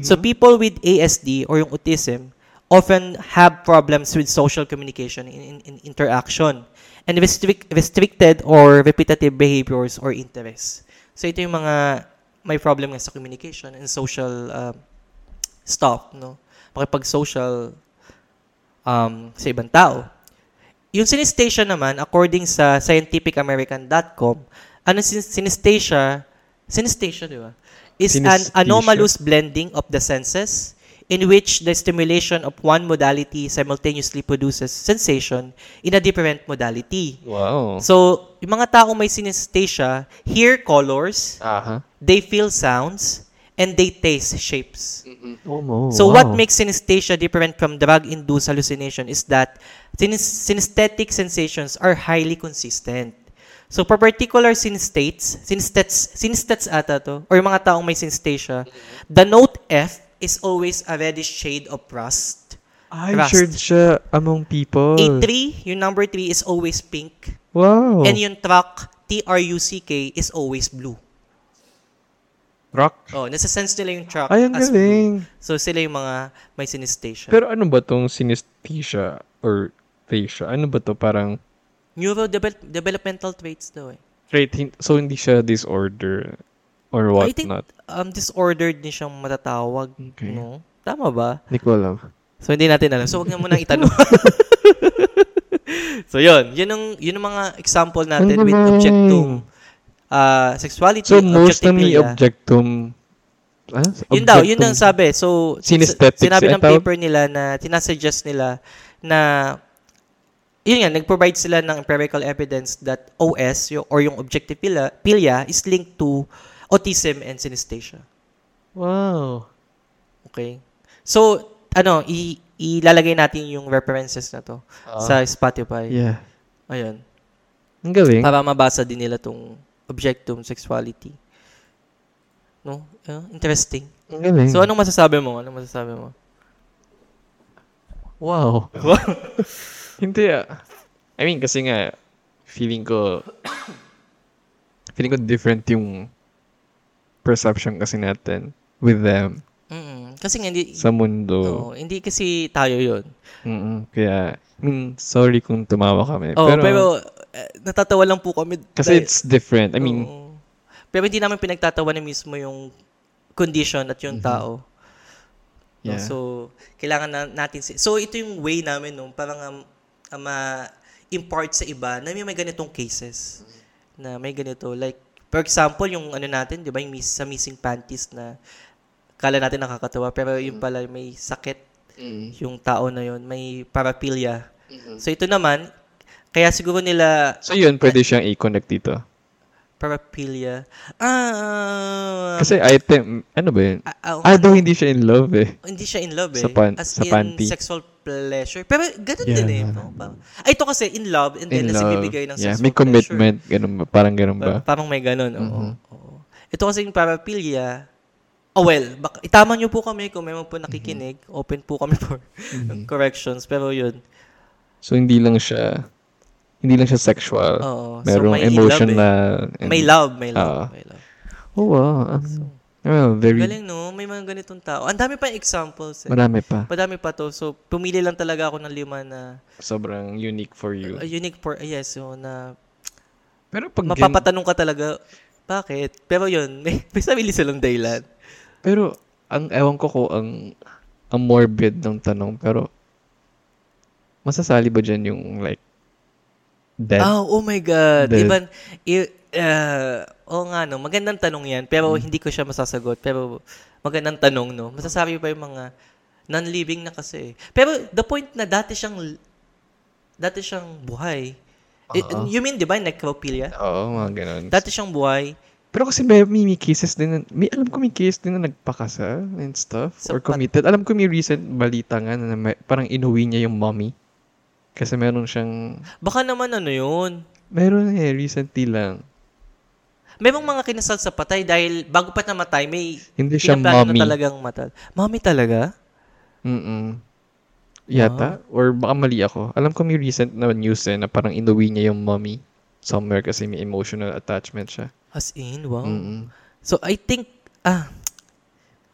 So people with ASD or yung autism often have problems with social communication in, in, in interaction and restrict, restricted or repetitive behaviors or interests. So ito yung mga may problem nga sa communication and social um, stuff, no? Makipag-social um, sa ibang tao. Yung synesthesia naman, according sa scientificamerican.com, ano synesthesia, synesthesia, di ba? Is an anomalous blending of the senses in which the stimulation of one modality simultaneously produces sensation in a different modality. Wow. So, yung mga tao may synesthesia hear colors, Aha. they feel sounds, and they taste shapes. Oh, mo. So wow. what makes synesthesia different from drug-induced hallucination is that synes- synesthetic sensations are highly consistent. So for particular synesthetes, synesthetes, synesthetes ata to, or yung mga taong may synesthesia, the note F is always a reddish shade of rust. I Rust. shared siya among people. A 3, yung number 3 is always pink. Wow. And yung truck, T-R-U-C-K, is always blue. Rock. Oh, nasa-sense nila yung truck Ay, ang as blue. galing. So sila yung mga may synesthesia. Pero ano ba tong synesthesia or aphasia? Ano ba to? Parang Neurodevelopmental traits daw eh. trait, so hindi siya disorder or what I think not? um, disordered din siyang matatawag. Okay. No? Tama ba? Hindi ko alam. So, hindi natin alam. So, wag na muna itanong. so, yun. Yun ang, yun ang mga example natin with Ano? objectum. Uh, sexuality, So, most na may objectum. Ah, Yun daw, yun ang sabi. So, Synesthetic sinabi ng paper nila na tinasuggest nila na yun nga, nag-provide sila ng empirical evidence that OS yung, or yung objectiphilia philia is linked to autism and synesthesia. Wow. Okay? So, ano, i- ilalagay natin yung references na to sa Spotify. Ah. Yeah. Ayun. Ang galing. Para mabasa din nila tong objectum sexuality. No? Uh, interesting. Ang galing. So, anong masasabi mo? Anong masasabi mo? Wow. Hindi ah. I mean, kasi nga, feeling ko, feeling ko different yung perception kasi natin with them Mm, kasi nga hindi sa mundo. Oo, hindi kasi tayo 'yon. Mm-mm. Kaya, I mean, sorry kung tumawa kami. Oh, pero, pero, eh, natatawa lang po kami. kasi dahil- it's different. I mean, Oo. pero hindi namin pinagtatawa na mismo yung condition at yung tao. No? Mm-hmm. Yeah. So, kailangan na natin si- So, ito yung way namin no, parang um, um, ma-impart sa iba na may, may ganitong cases. Na may ganito like for example, yung ano natin, 'di ba, yung miss, sa missing panties na kala natin nakakatawa pero yung pala may sakit yung tao na yun, may paraphilia. So ito naman, kaya siguro nila so yun, pwede siyang i-connect dito. paraphilia. Ah, Kasi item, ano ba yun? ah, ah, Ah, daw hindi siya in love eh. hindi siya in love eh. Sa pan- As sa in panty. sexual pleasure. Pero ganun Yeah. din eh. No? Parang, ay, ito kasi in love and then In love. ibibigay ng Yeah, sexual may commitment. Ganun ba? Parang ganun pleasure. ba? Pa- parang may ganun. Oo. Mhm. oo. Ito kasi yung paraphilia. Oh well, baka, itama nyo po kami kung may mga po nakikinig. Open po kami for corrections. Pero yun. So, hindi lang siya, hindi lang siya sexual. Oo. So, Merong may emotion love eh. na... and- May love, may love. Ah. may love. Oh, wow. Um, well, very, Galing no, may mga ganitong tao. Ang dami pa examples. Eh. marami pa. Madami pa to. So, pumili lang talaga ako ng lima na Sobrang unique for you. uh, unique for, uh, yes, so, na Pero pag... gan- mapapatanong ka talaga, bakit? Pero yun, may, may sarili silang dahilan. pero, ang ewan ko ko, ang, ang morbid ng tanong, pero, masasali ba dyan yung, like, death? Oh, oh my God. Death. Even, uh, oo nga, no. Magandang tanong yan. Pero hindi ko siya masasagot. Pero magandang tanong, no. Masasabi pa yung mga non-living na kasi. Pero the point na dati siyang, dati siyang buhay. Oo. you mean, di ba, necrophilia? Oo, mga ganun. Dati siyang buhay. Pero kasi may, may, may cases din, na, may, alam ko may case din na nagpakasal and stuff, Sa or committed. Alam ko may recent balita nga na may, parang inuwi niya yung mommy. Kasi meron siyang, Baka naman ano yun. meron eh, recently lang. Merong mga kinasal sa patay dahil bago pa namatay, may Hindi siya mommy. na talagang matal. Mommy talaga? Mm-mm. Yata. Or baka mali ako. Alam ko may recent na news eh, na parang inuwi niya yung mommy somewhere kasi may emotional attachment siya. As in, wow. Mm-mm. So, I think, ah,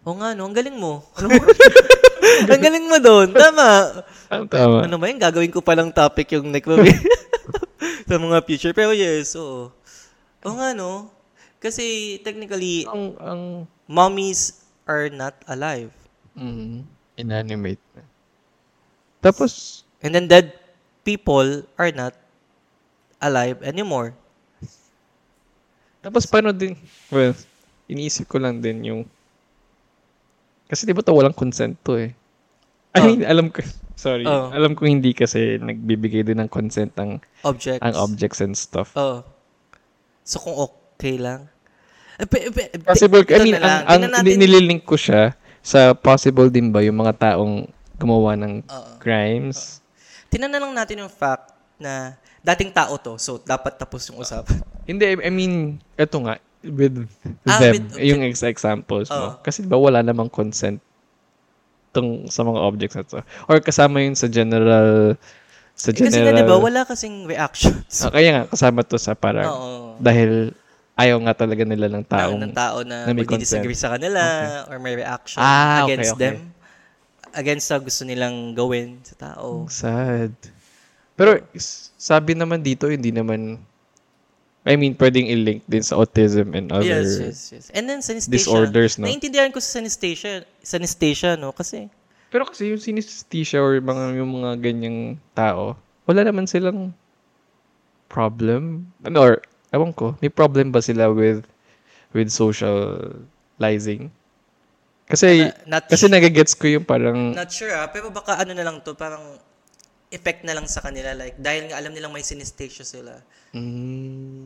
o nga, no, ang galing mo. Ang galing mo doon. Tama. Tama, tama. Ano ba yun? Gagawin ko palang topic yung necrophilia sa mga future. Pero yes, oo. O nga, no? Kasi, technically, Ang, ang, mommies are not alive. mm, inanimate na. Tapos, And then dead people are not alive anymore. Tapos paano din, well, iniisip ko lang din yung, kasi di ba to walang consent to eh. I Oh. mean, alam ko, sorry, Oh. alam ko hindi kasi nagbibigay din ng consent ang, Objects. ang objects and stuff. Oo. So, kung okay lang. Eh, Possible, I mean, ang, ang natin- nililink ko siya sa possible din ba yung mga taong gumawa ng Oo. crimes. Tingnan na lang natin yung fact na dating tao to, so dapat tapos yung usapan. Hindi, I- I mean, eto nga, with Ah, them, with- yung ex- examples mo. Oo. Kasi ba wala namang consent tong sa mga objects na to. Or kasama yun sa general, sa Eh, kasi general. nga, di ba, wala kasing reactions. Ah, kaya nga, kasama to sa parang, Oo. dahil ayaw nga talaga nila ng Taong, ng tao na, na may magdi-disagree sa kanila or may reaction Ah, okay, against okay. them. Against sa gusto nilang gawin sa tao. sad. Pero, sabi naman dito, hindi naman, I mean, pwedeng i-link din sa autism and other Yes, yes, yes. And then synesthesia. disorders, no? Naintindihan ko sa synesthesia, synesthesia, no? Kasi Pero kasi yung synesthesia or mga, yung mga ganyang tao, wala naman silang problem. Ano, or, ewan ko, may problem ba sila with with socializing? Kasi, not kasi nagagets ko yung parang, Not sure ah, pero baka ano na lang to, parang effect na lang sa kanila. Like, dahil nga alam nilang may synesthesia sila, mm,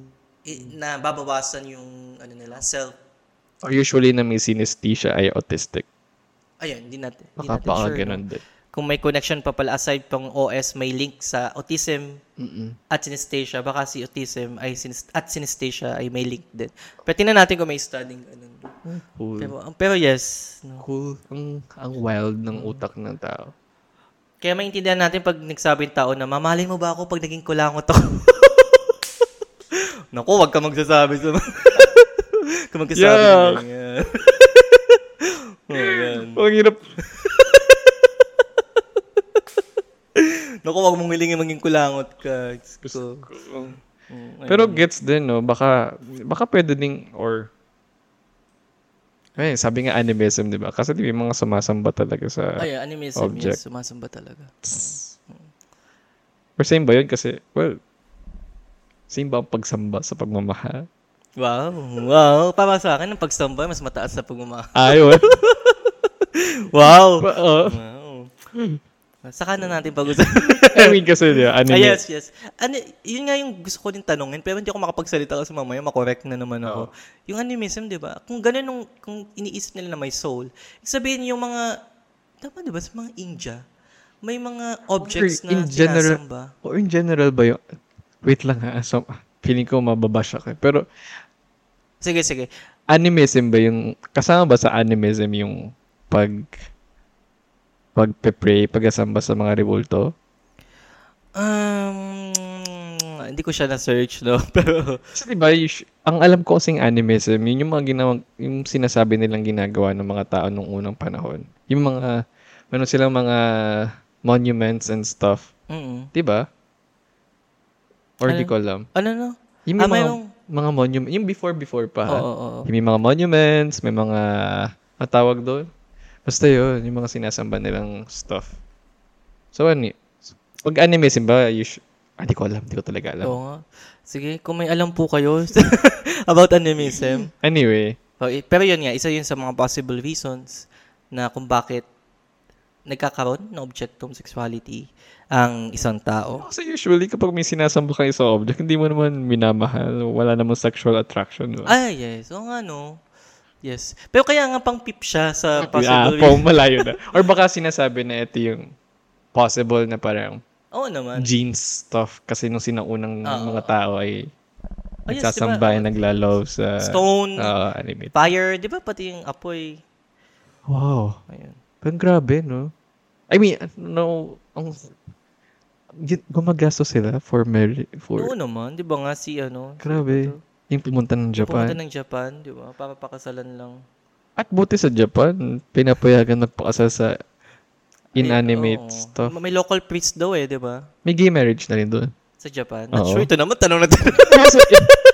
i- na babawasan yung ano nila, self. or usually na may synesthesia ay autistic. Ayun, hindi natin. Hindi Baka natin baka sure. ganun no? din. Kung may connection pa pala aside pang OS, may link sa autism Mm-mm. at synesthesia. Baka si autism ay synes- at synesthesia ay may link din. Pero tingnan natin kung may studying ganun. Cool. Pero, pero yes. No. cool. Ang, ang wild ng utak ng tao. Kaya maintindihan natin pag nagsabi ng tao na, mamalay mo ba ako pag naging kulangot ako? Naku, wag ka magsasabi sa... Kung magsasabi Yuck. ng ganyan. oh, yan. Ang hirap. Naku, wag mong hilingin maging kulangot ka. Diyos ko. Mm, Pero gets din, no? Baka, baka pwede ding, or, eh, sabi nga animism, di ba? Kasi di ba, mga sumasamba talaga sa, Ay, animism, object. yes. Sumasamba talaga. or same ba yun? Kasi, well, same ba ang pagsamba sa pagmamahal? Wow. Wow. Para sa akin, ang pagsamba mas mataas sa pagmamahal. Ayun. Wow. Oo. wow. Saka na natin pag-usapan. I mean, kasi, di ba, Ah, anime. yes, yes. Ano, yun nga yung gusto ko din tanongin, pero hindi ako makapagsalita kasi mamaya makorek na naman ako. Yung animism, di ba? Kung gano'n nung, kung iniisip nila na may soul, sabihin yung mga, tama di ba, sa mga India, may mga objects na in general, sinasamba. or in general ba yung, wait lang ha, so, feeling ko mababash ako. eh. Pero, Sige, sige. animism ba yung, kasama ba sa animism yung pag, pagpe-pray, pag-asamba sa mga rebulto? Um, hindi ko siya na-search, no? Pero, Kasi diba, us- ang alam ko kasing animism, yun yung mga ginawang, yung sinasabi nilang ginagawa ng mga tao nung unang panahon. Yung mga, meron silang mga monuments and stuff. mm Diba? Or di Ano? ko alam. Ano, no? Yung Ah, mga, mayroong- mga monument, yung before-before pa. Oo, ha? oo, oo. Yung may mga monuments, may mga, ang tawag doon? Basta yun, yung mga sinasamba nilang stuff. So, ano, pag animism ba, you sh- ah, di ko alam, di ko talaga alam. Oo nga. Sige, kung may alam po kayo about animism, Anyway, Oh, pero yun nga, isa yun sa mga possible reasons na kung bakit nagkakaroon ng objectum sexuality ang isang tao. kasi usually kapag may sinasamba kang isang object, hindi mo naman minamahal, wala namang sexual attraction. Diba? Ah, yes. Oo nga, no. Yes. Pero kaya nga pang pip siya sa ah, possible po, malayo na. Or baka sinasabi na ito yung possible na parang Oo naman. genes stuff kasi nung sinaunang Oo. mga tao ay Oh, yes, nagsasamba, diba? naglalove sa Stone, uh, anime. fire, di ba pati yung apoy? Wow. Ayun. Parang grabe, no? I mean, no, ang, yun, gumagastos sila for marriage, for, Oo naman, di ba nga si ano? grabe. Yung pumunta ng Japan. Pumunta ng Japan, di ba? Para pakasalan lang. At buti sa Japan, pinapayagan magpakasal sa inanimate Ay, oo. stuff. May local priest daw eh, di ba? May gay marriage na rin doon. Sa Japan. Not Oo. sure. Ito naman, tanong na tanong.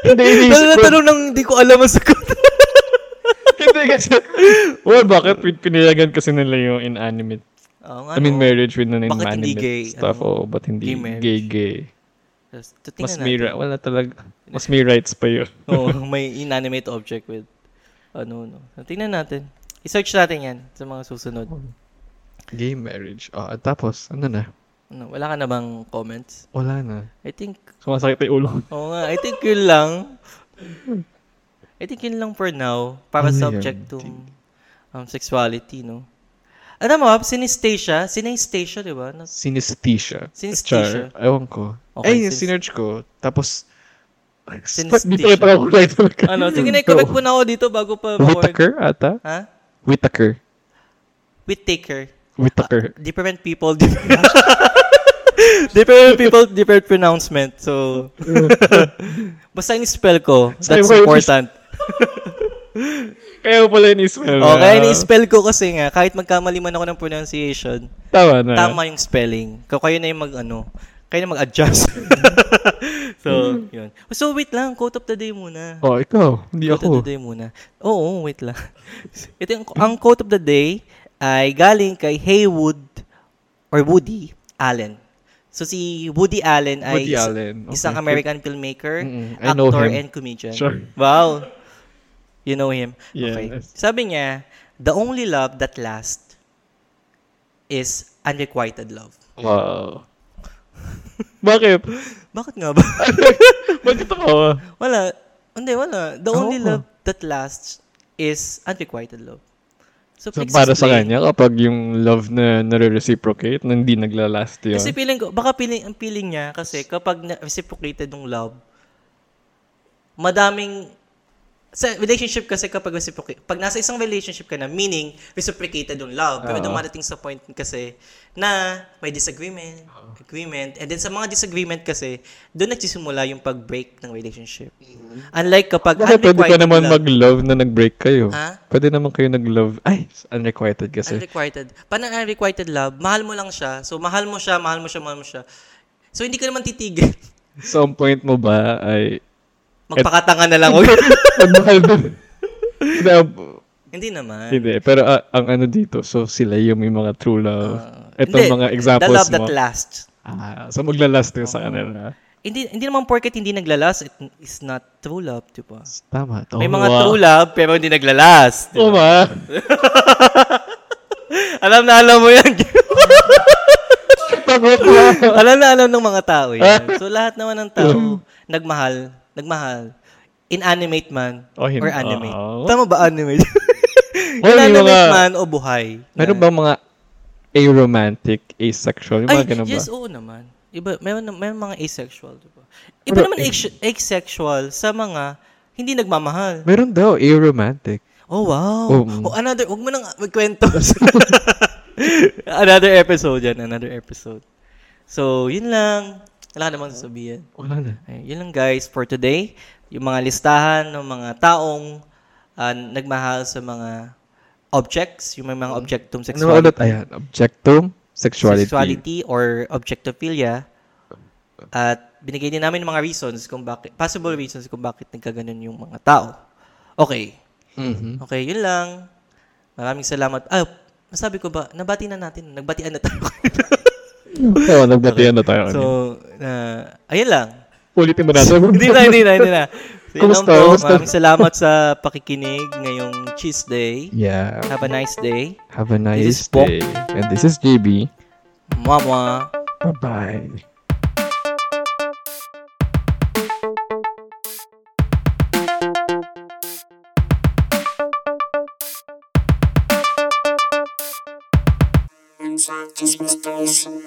Hindi, Tanong iniisip na tanong nang hindi ko alam ang sagot. Hindi kasi. Well, bakit pinayagan kasi nila yung inanimate? Oo nga, I mean, no. marriage with an Bakit hindi inanimate gay? stuff. Ano? Oo, ba't hindi Gay marriage? gay-gay? Tapos, Mas may, natin. wala talaga. Mas may rights pa yun. Oo, may inanimate object with ano, no. Tingnan natin. I-search natin yan sa mga susunod. Gay marriage. Oh, at tapos, ano na? Ano, wala ka na bang comments? Wala na. I think, Sumasakit yung ulo. oo nga, I think yun lang. I think yun lang for now. Para Ano sa objectum um, sexuality, no? Alam mo, synesthesia, synesthesia, di ba? Na- Synesthesia. Synesthesia. Char. Ewan ko. Okay, Ay, synes- sinerch ko. Tapos, Synesthesia. dito ako right talaga. ano, sige na, correct mo na ako dito bago pa. Whittaker ata? Ha? Whittaker. Whittaker. Whittaker. different people, different, different people, different pronouncement. So, basta yung spell ko, that's important. Kaya mo pala in-spell Oh, kaya ni-spell ko kasi nga, kahit magkamali man ako ng pronunciation, Tama na. tama yung spelling. Kaya kayo na yung mag, ano, kayo na mag-adjust. so, yun. So, wait lang, quote of the day muna. Oh, ikaw. Hindi Quote of ako. the day muna. Oo, wait lang. Ito yung, ang quote of the day ay galing kay Haywood or Woody Allen. So si Woody Allen ay Woody Allen, okay. isang American filmmaker, know actor, and comedian. Sure. Wow. You know him? Okay. Yes. Sabi niya, the only love that lasts is unrequited love. Wow. Bakit? Bakit nga ba? Bakit ako? wala. Hindi, wala. The only love that lasts is unrequited love. So, So, para sa kanya, kapag yung love na nare-reciprocate, na hindi naglalast yun. Kasi feeling ko, baka feeling, ang feeling niya kasi kapag reciprocated ng love, madaming sa relationship kasi kapag reciprocate, pag nasa isang relationship ka na, meaning reciprocated yung love, pero dumarating sa point kasi na may disagreement, agreement, and then sa mga disagreement kasi, doon nagsisimula yung pag-break ng relationship. Unlike kapag Bakit pwede ka naman love, mag-love na nag-break kayo? Ha? Pwede naman kayo nag-love. Ay, unrequited kasi. unrequited. Paano unrequited love? Mahal mo lang siya. So, mahal mo siya, mahal mo siya, mahal mo siya. So, hindi ka naman titigil. So, ang point mo ba ay Magpakatanga na lang. mo? Hindi, ah, hindi naman. Hindi, pero ah, ang ano dito, so sila yung may mga true love. Itong Hindi, mga examples The love mo. that lasts. Ah, so maglalast yung sa kanila. Hindi hindi naman porket hindi naglalast, it is not true love, di ba? Tama. May mga true love, pero hindi naglalast. di ba? Oo ba? alam na alam mo yan. Alam na alam ng mga tao yan. So, lahat naman ng tao, nagmahal, nagmahal. Inanimate man, Oh, or animate. oh. Tama ba animate? Well, Inanimate mga- man o buhay. Meron bang mga aromantic, asexual? Yung mga Ay, ganun ba? yes, oo naman. Iba, meron, meron mga asexual, di ba? Iba Pero, naman ax- asexual sa mga hindi nagmamahal. Meron daw, aromantic. Oh, wow. Mm. Oh, another, huwag mo nang magkwento. another episode yan, another episode. So, yun lang. Wala ka namang sasabihin. Wala na. Ay, yun lang guys for today. Yung mga listahan ng mga taong ah, nagmahal sa mga objects, yung may mga objectum Ano ba ulit? sexuality, Ayan, objectum, sexuality. sexuality or objectophilia. At binigay din namin mga reasons kung bakit, possible reasons kung bakit nagkaganon yung mga tao. Okay. Mhm. Okay, yun lang. Maraming salamat. Ah, masabi ko ba, nabati na natin. Nagbatian na tayo. Oo, nagbatian na tayo. so, na ayun lang. Ulitin mo natin. hindi na, hindi na, hindi na. So, Kumusta? po. Kumusta? Maraming salamat sa pakikinig ngayong Cheese Day. Yeah. Have a nice day. Have a This is nice Pok. day. And this is JB. Mwah, Bye-bye. This mystery.